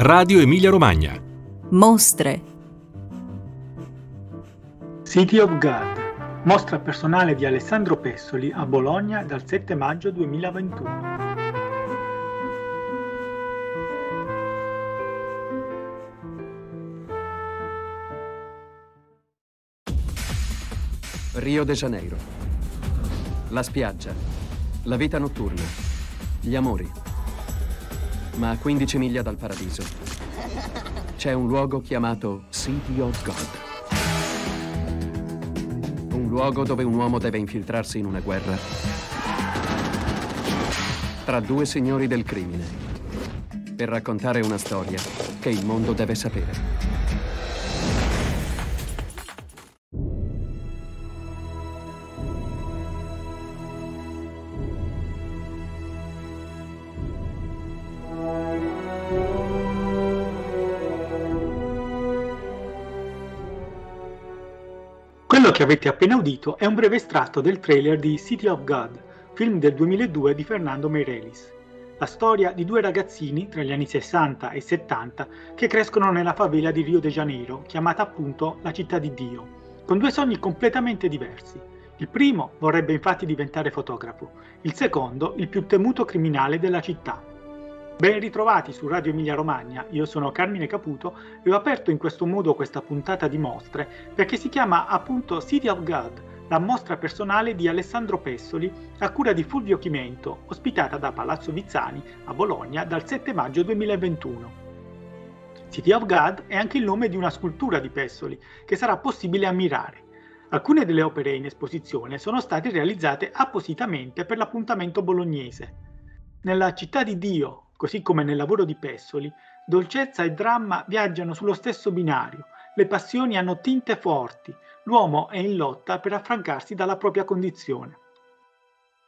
Radio Emilia Romagna. Mostre. City of God. Mostra personale di Alessandro Pessoli a Bologna dal 7 maggio 2021. Rio de Janeiro. La spiaggia. La vita notturna. Gli amori. Ma a 15 miglia dal paradiso c'è un luogo chiamato City of God. Un luogo dove un uomo deve infiltrarsi in una guerra tra due signori del crimine per raccontare una storia che il mondo deve sapere. Quello che avete appena udito è un breve estratto del trailer di City of God, film del 2002 di Fernando Meireles. La storia di due ragazzini tra gli anni 60 e 70 che crescono nella favela di Rio de Janeiro, chiamata appunto la città di Dio, con due sogni completamente diversi. Il primo vorrebbe infatti diventare fotografo, il secondo il più temuto criminale della città, Ben ritrovati su Radio Emilia Romagna, io sono Carmine Caputo e ho aperto in questo modo questa puntata di mostre perché si chiama appunto City of God, la mostra personale di Alessandro Pessoli a cura di Fulvio Chimento, ospitata da Palazzo Vizzani a Bologna dal 7 maggio 2021. City of God è anche il nome di una scultura di Pessoli che sarà possibile ammirare. Alcune delle opere in esposizione sono state realizzate appositamente per l'appuntamento bolognese. Nella città di Dio, Così come nel lavoro di Pessoli, dolcezza e dramma viaggiano sullo stesso binario, le passioni hanno tinte forti, l'uomo è in lotta per affrancarsi dalla propria condizione.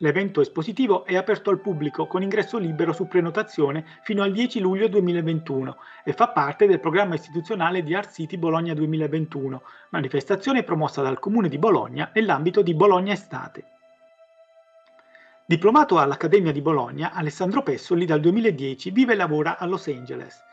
L'evento espositivo è aperto al pubblico con ingresso libero su prenotazione fino al 10 luglio 2021 e fa parte del programma istituzionale di Art City Bologna 2021, manifestazione promossa dal Comune di Bologna nell'ambito di Bologna Estate. Diplomato all'Accademia di Bologna, Alessandro Pessoli dal 2010 vive e lavora a Los Angeles.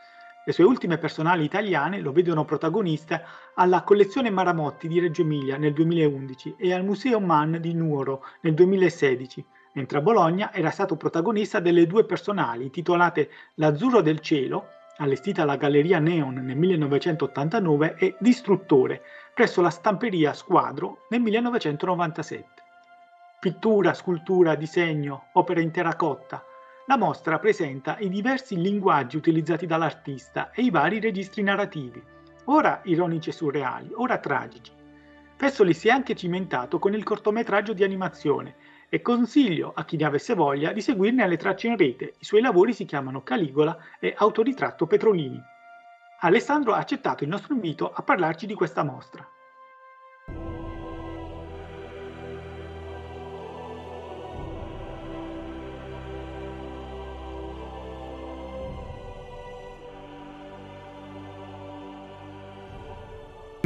Le sue ultime personali italiane lo vedono protagonista alla collezione Maramotti di Reggio Emilia nel 2011 e al Museo Mann di Nuoro nel 2016, mentre a Bologna era stato protagonista delle due personali intitolate L'azzurro del cielo, allestita alla Galleria Neon nel 1989, e Distruttore, presso la stamperia Squadro nel 1997 pittura, scultura, disegno, opera in terracotta. La mostra presenta i diversi linguaggi utilizzati dall'artista e i vari registri narrativi, ora ironici e surreali, ora tragici. Fessoli si è anche cimentato con il cortometraggio di animazione e consiglio a chi ne avesse voglia di seguirne le tracce in rete. I suoi lavori si chiamano Caligola e Autoritratto Petrolini. Alessandro ha accettato il nostro invito a parlarci di questa mostra.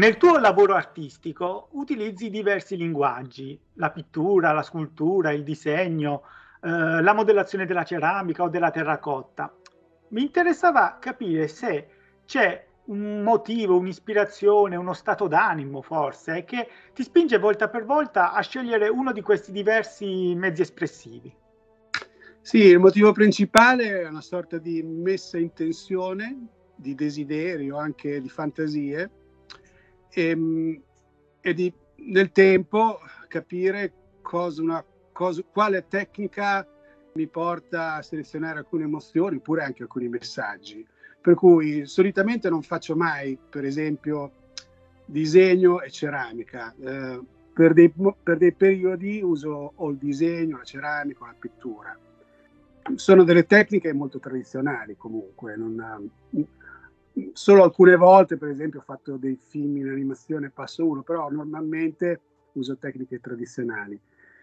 Nel tuo lavoro artistico utilizzi diversi linguaggi, la pittura, la scultura, il disegno, eh, la modellazione della ceramica o della terracotta. Mi interessava capire se c'è un motivo, un'ispirazione, uno stato d'animo forse, che ti spinge volta per volta a scegliere uno di questi diversi mezzi espressivi. Sì, il motivo principale è una sorta di messa in tensione, di desiderio, anche di fantasie, e, ehm, e di, nel tempo capire cosa una, cosa, quale tecnica mi porta a selezionare alcune emozioni oppure anche alcuni messaggi. Per cui solitamente non faccio mai, per esempio, disegno e ceramica. Eh, per, dei, per dei periodi uso o il disegno, la ceramica la pittura. Sono delle tecniche molto tradizionali comunque, non, solo alcune volte, per esempio, ho fatto dei film in animazione passo uno, però normalmente uso tecniche tradizionali.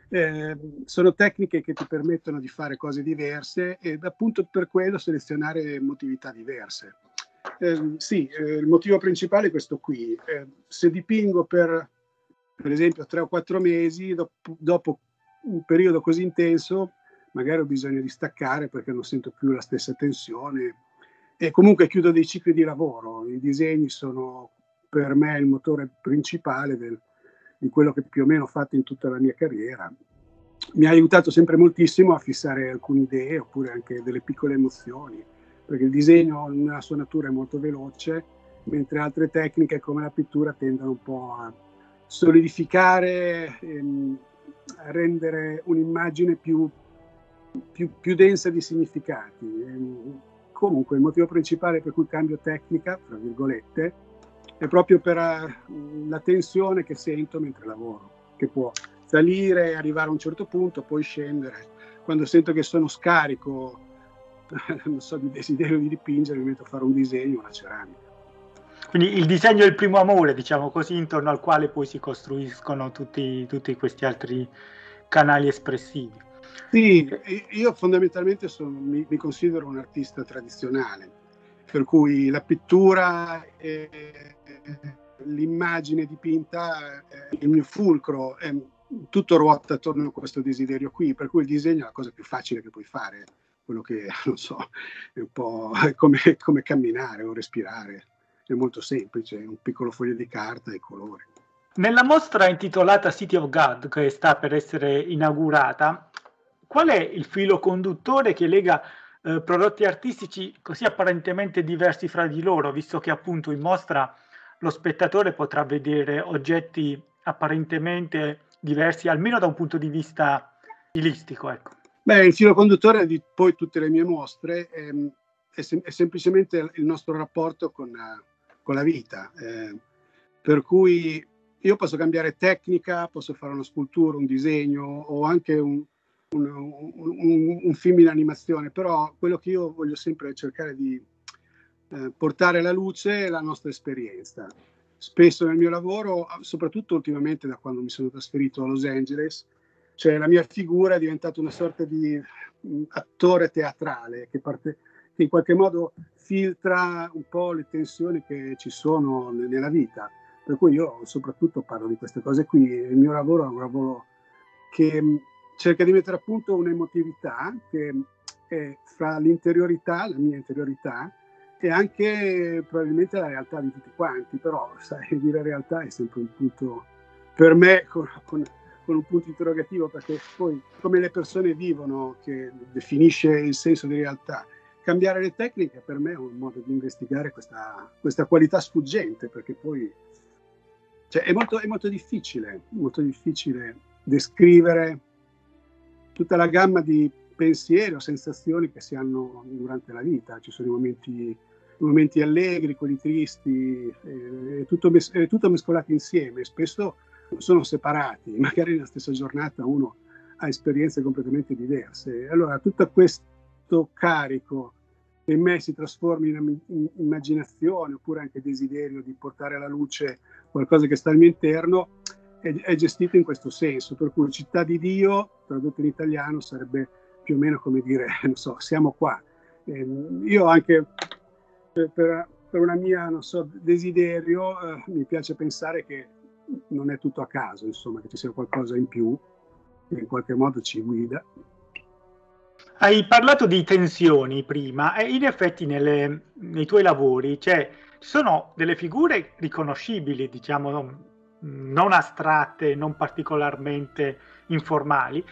Eh, sono tecniche che ti permettono di fare cose diverse ed appunto per quello selezionare emotività diverse. Eh, sì, eh, il motivo principale è questo qui. Eh, se dipingo per, per esempio, tre o quattro mesi, dopo, dopo un periodo così intenso, magari ho bisogno di staccare perché non sento più la stessa tensione e comunque chiudo dei cicli di lavoro. I disegni sono per me il motore principale del, di quello che più o meno ho fatto in tutta la mia carriera. Mi ha aiutato sempre moltissimo a fissare alcune idee oppure anche delle piccole emozioni, perché il disegno nella sua natura è molto veloce, mentre altre tecniche come la pittura tendono un po' a solidificare, ehm, a rendere un'immagine più, più, più densa di significati. Ehm, comunque il motivo principale per cui cambio tecnica, tra virgolette, è proprio per uh, la tensione che sento mentre lavoro, che può salire, arrivare a un certo punto, poi scendere. Quando sento che sono scarico, non so, di desiderio di dipingere, mi metto a fare un disegno, una ceramica. Quindi il disegno è il primo amore, diciamo così, intorno al quale poi si costruiscono tutti, tutti questi altri canali espressivi. Sì, io fondamentalmente sono, mi, mi, considero un artista tradizionale, per cui la pittura e l'immagine dipinta è il mio fulcro, è, tutto ruota attorno a questo desiderio qui, per cui il disegno è la cosa più facile che puoi fare, quello che, non so, è un po' come, come camminare o respirare è molto semplice, un piccolo foglio di carta e colori. Nella mostra intitolata City of God, che sta per essere inaugurata, qual è il filo conduttore che lega eh, prodotti artistici così apparentemente diversi fra di loro, visto che appunto in mostra lo spettatore potrà vedere oggetti apparentemente diversi, almeno da un punto di vista stilistico? Ecco. Beh, il filo conduttore di poi tutte le mie mostre è, è, sem- è semplicemente il nostro rapporto con, con la vita. Eh, per cui io posso cambiare tecnica, posso fare una scultura, un disegno o anche un, un, un, un film in animazione, però quello che io voglio sempre cercare di eh, portare alla luce è la nostra esperienza. Spesso nel mio lavoro, soprattutto ultimamente da quando mi sono trasferito a Los Angeles, cioè la mia figura è diventata una sorta di mh, attore teatrale che, parte, che in qualche modo filtra un po' le tensioni che ci sono nella vita. Per cui io soprattutto parlo di queste cose qui. Il mio lavoro è un lavoro che mm, cerca di mettere a punto un'emotività che è fra l'interiorità, la mia interiorità, e anche probabilmente la realtà di tutti quanti. Però, sai, dire realtà è sempre un punto, per me, con, con, con un punto interrogativo, perché poi come le persone vivono che definisce il senso di realtà cambiare le tecniche per me è un modo di investigare questa, questa qualità sfuggente, perché poi cioè, è, molto, è molto difficile, molto difficile descrivere tutta la gamma di pensieri o sensazioni che si hanno durante la vita. Ci sono i momenti, momenti allegri, quelli tristi, è tutto, mes- è tutto mescolato insieme, spesso sono separati, magari nella stessa giornata uno ha esperienze completamente diverse. Allora, tutto questo carico in me si trasformi in, immaginazione oppure anche desiderio di portare alla luce qualcosa che sta al mio interno, è, è gestito in questo senso, per cui città di Dio, tradotto in italiano, sarebbe più o meno come dire, non so, siamo qua. Eh, io anche per, per, per, una mia, non so, desiderio, eh, mi piace pensare che non è tutto a caso, insomma, che ci sia qualcosa in più che in qualche modo ci guida hai parlato di tensioni prima e in effetti nelle, nei tuoi lavori cioè, ci sono delle figure riconoscibili, diciamo, non astratte, non particolarmente informali,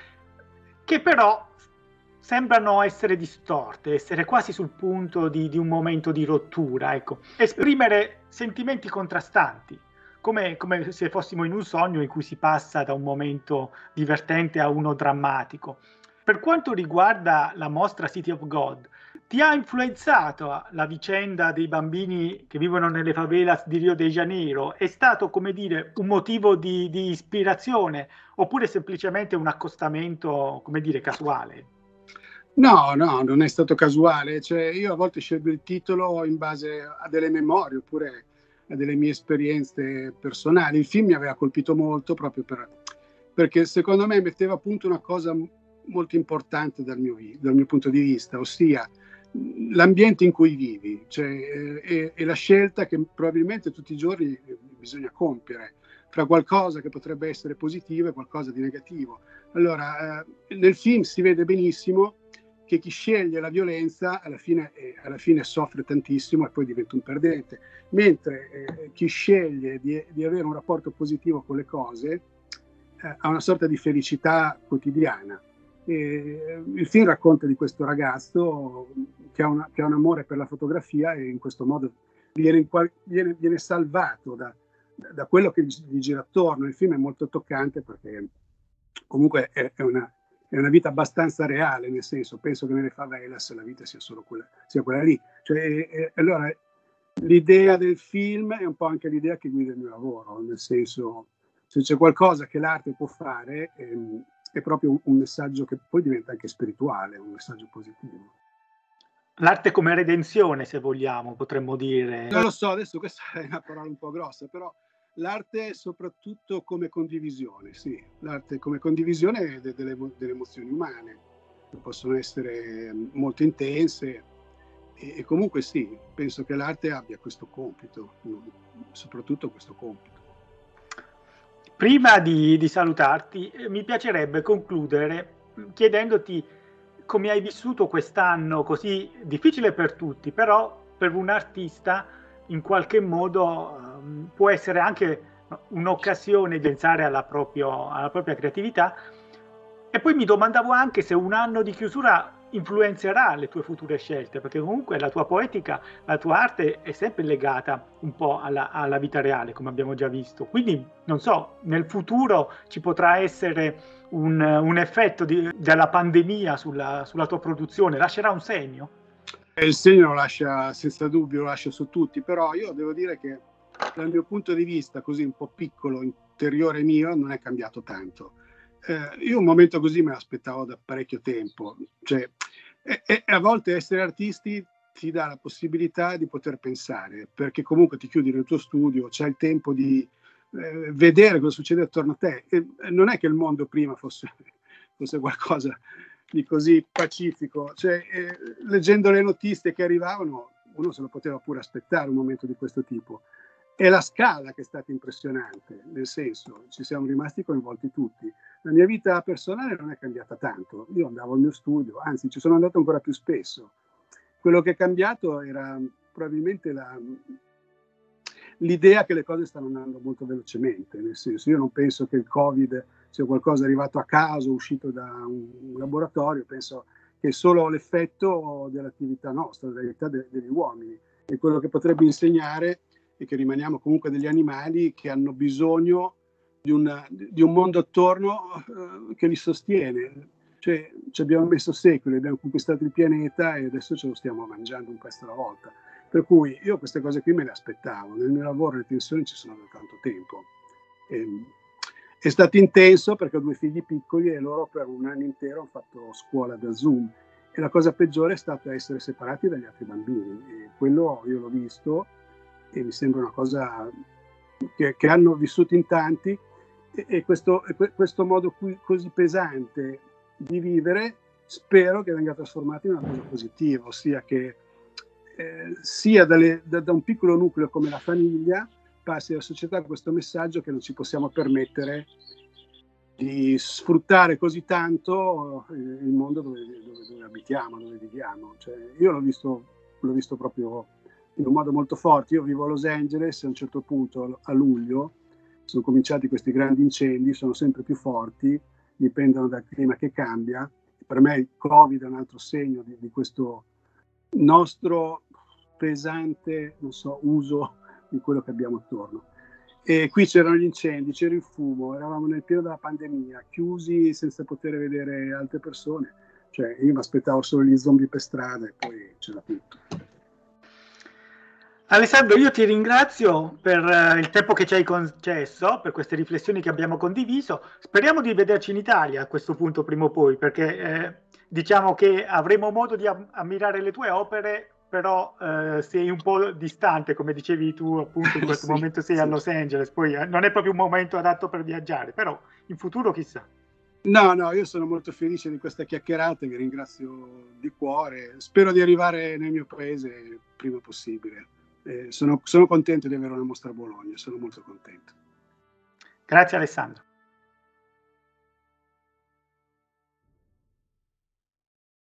che però sembrano essere distorte, essere quasi sul punto di, di un momento di rottura, ecco. esprimere sentimenti contrastanti. Come, come, se fossimo in un sogno in cui si passa da un momento divertente a uno drammatico. Per quanto riguarda la mostra City of God, ti ha influenzato la vicenda dei bambini che vivono nelle favelas di Rio de Janeiro? È stato, come dire, un motivo di, di ispirazione oppure semplicemente un accostamento, come dire, casuale? No, no, non è stato casuale. Cioè, io a volte scelgo il titolo in base a delle memorie oppure a delle mie esperienze personali. Il film mi aveva colpito molto proprio per, perché secondo me metteva a punto una cosa molto importante dal mio, dal mio punto di vista, ossia l'ambiente in cui vivi cioè, e, e, la scelta che probabilmente tutti i giorni bisogna compiere fra qualcosa che potrebbe essere positivo e qualcosa di negativo. Allora, eh, nel film si vede benissimo che chi sceglie la violenza alla fine, eh, alla fine soffre tantissimo e poi diventa un perdente, mentre eh, chi sceglie di, di, avere un rapporto positivo con le cose eh, ha una sorta di felicità quotidiana. E il film racconta di questo ragazzo che ha, una, che ha, un amore per la fotografia e in questo modo viene, viene, viene salvato da, da, quello che gli gira attorno. Il film è molto toccante perché comunque è, è una, è una vita abbastanza reale, nel senso, penso che nelle favelas la vita sia solo quella, sia quella lì. Cioè, e, allora, l'idea del film è un po' anche l'idea che guida il mio lavoro, nel senso, se c'è qualcosa che l'arte può fare, ehm, è proprio un messaggio che poi diventa anche spirituale, un messaggio positivo. L'arte come redenzione, se vogliamo, potremmo dire. Non lo so, adesso questa è una parola un po' grossa, però l'arte soprattutto come condivisione, sì, l'arte come condivisione de- delle, delle, emozioni umane, che possono essere molto intense e, e, comunque sì, penso che l'arte abbia questo compito, soprattutto questo compito. Prima di, di salutarti, eh, mi piacerebbe concludere chiedendoti come hai vissuto quest'anno così difficile per tutti, però per un artista in qualche modo um, può essere anche un'occasione di pensare alla, proprio, alla propria creatività. E poi mi domandavo anche se un anno di chiusura influenzerà le tue future scelte, perché comunque la tua poetica, la tua arte è sempre legata un po' alla, alla vita reale, come abbiamo già visto. Quindi, non so, nel futuro ci potrà essere un, un effetto di, della pandemia sulla, sulla tua produzione, lascerà un segno? il segno lo lascia senza dubbio, lo lascia su tutti, però io devo dire che dal mio punto di vista, così un po' piccolo, interiore mio, non è cambiato tanto. Eh, io un momento così me l'aspettavo da parecchio tempo, cioè, e, e a volte essere artisti ti dà la possibilità di poter pensare, perché comunque ti chiudi nel tuo studio, c'è il tempo di eh, vedere cosa succede attorno a te. E non è che il mondo prima fosse, fosse qualcosa di così pacifico. Cioè, eh, leggendo le notizie che arrivavano, uno se lo poteva pure aspettare un momento di questo tipo. È la scala che è stata impressionante, nel senso, ci siamo rimasti coinvolti tutti. La mia vita personale non è cambiata tanto, io andavo al mio studio, anzi ci sono andato ancora più spesso. Quello che è cambiato era probabilmente la, l'idea che le cose stanno andando molto velocemente, nel senso io non penso che il Covid sia qualcosa arrivato a caso, uscito da un laboratorio, penso che è solo l'effetto dell'attività nostra, dell'attività de- degli uomini e quello che potrebbe insegnare è che rimaniamo comunque degli animali che hanno bisogno di, una, di un mondo attorno eh, che li sostiene. Cioè, ci abbiamo messo secoli, abbiamo conquistato il pianeta e adesso ce lo stiamo mangiando un pezzo alla volta. Per cui io queste cose qui me le aspettavo, nel mio lavoro le tensioni ci sono da tanto tempo. E, è stato intenso perché ho due figli piccoli e loro per un anno intero hanno fatto scuola da Zoom e la cosa peggiore è stata essere separati dagli altri bambini e quello io l'ho visto e mi sembra una cosa che, che hanno vissuto in tanti e, e questo, questo, modo qui, così pesante di vivere spero che venga trasformato in una cosa positiva, ossia che eh, sia dalle, da, da, un piccolo nucleo come la famiglia passi alla società questo messaggio che non ci possiamo permettere di sfruttare così tanto eh, il mondo dove, dove, dove abitiamo, dove viviamo. Cioè, io l'ho visto, l'ho visto proprio in un modo molto forte. Io vivo a Los Angeles a un certo punto, a luglio, sono cominciati questi grandi incendi, sono sempre più forti, dipendono dal clima che cambia. Per me il Covid è un altro segno di, di questo nostro pesante so, uso di quello che abbiamo attorno. E qui c'erano gli incendi, c'era il fumo, eravamo nel pieno della pandemia, chiusi senza poter vedere altre persone. Cioè, io mi aspettavo solo gli zombie per strada e poi c'era tutto. Alessandro, io ti ringrazio per uh, il tempo che ci hai concesso, per queste riflessioni che abbiamo condiviso. Speriamo di vederci in Italia a questo punto prima o poi, perché eh, diciamo che avremo modo di am- ammirare le tue opere però eh, sei un po' distante, come dicevi tu, appunto in questo sì, momento sei sì. a Los Angeles, poi eh, non è proprio un momento adatto per viaggiare, però in futuro chissà. No, no, io sono molto felice di questa chiacchierata, vi ringrazio di cuore, spero di arrivare nel mio paese prima possibile. Eh, sono, sono contento di avere una mostra a Bologna, sono molto contento. Grazie Alessandro.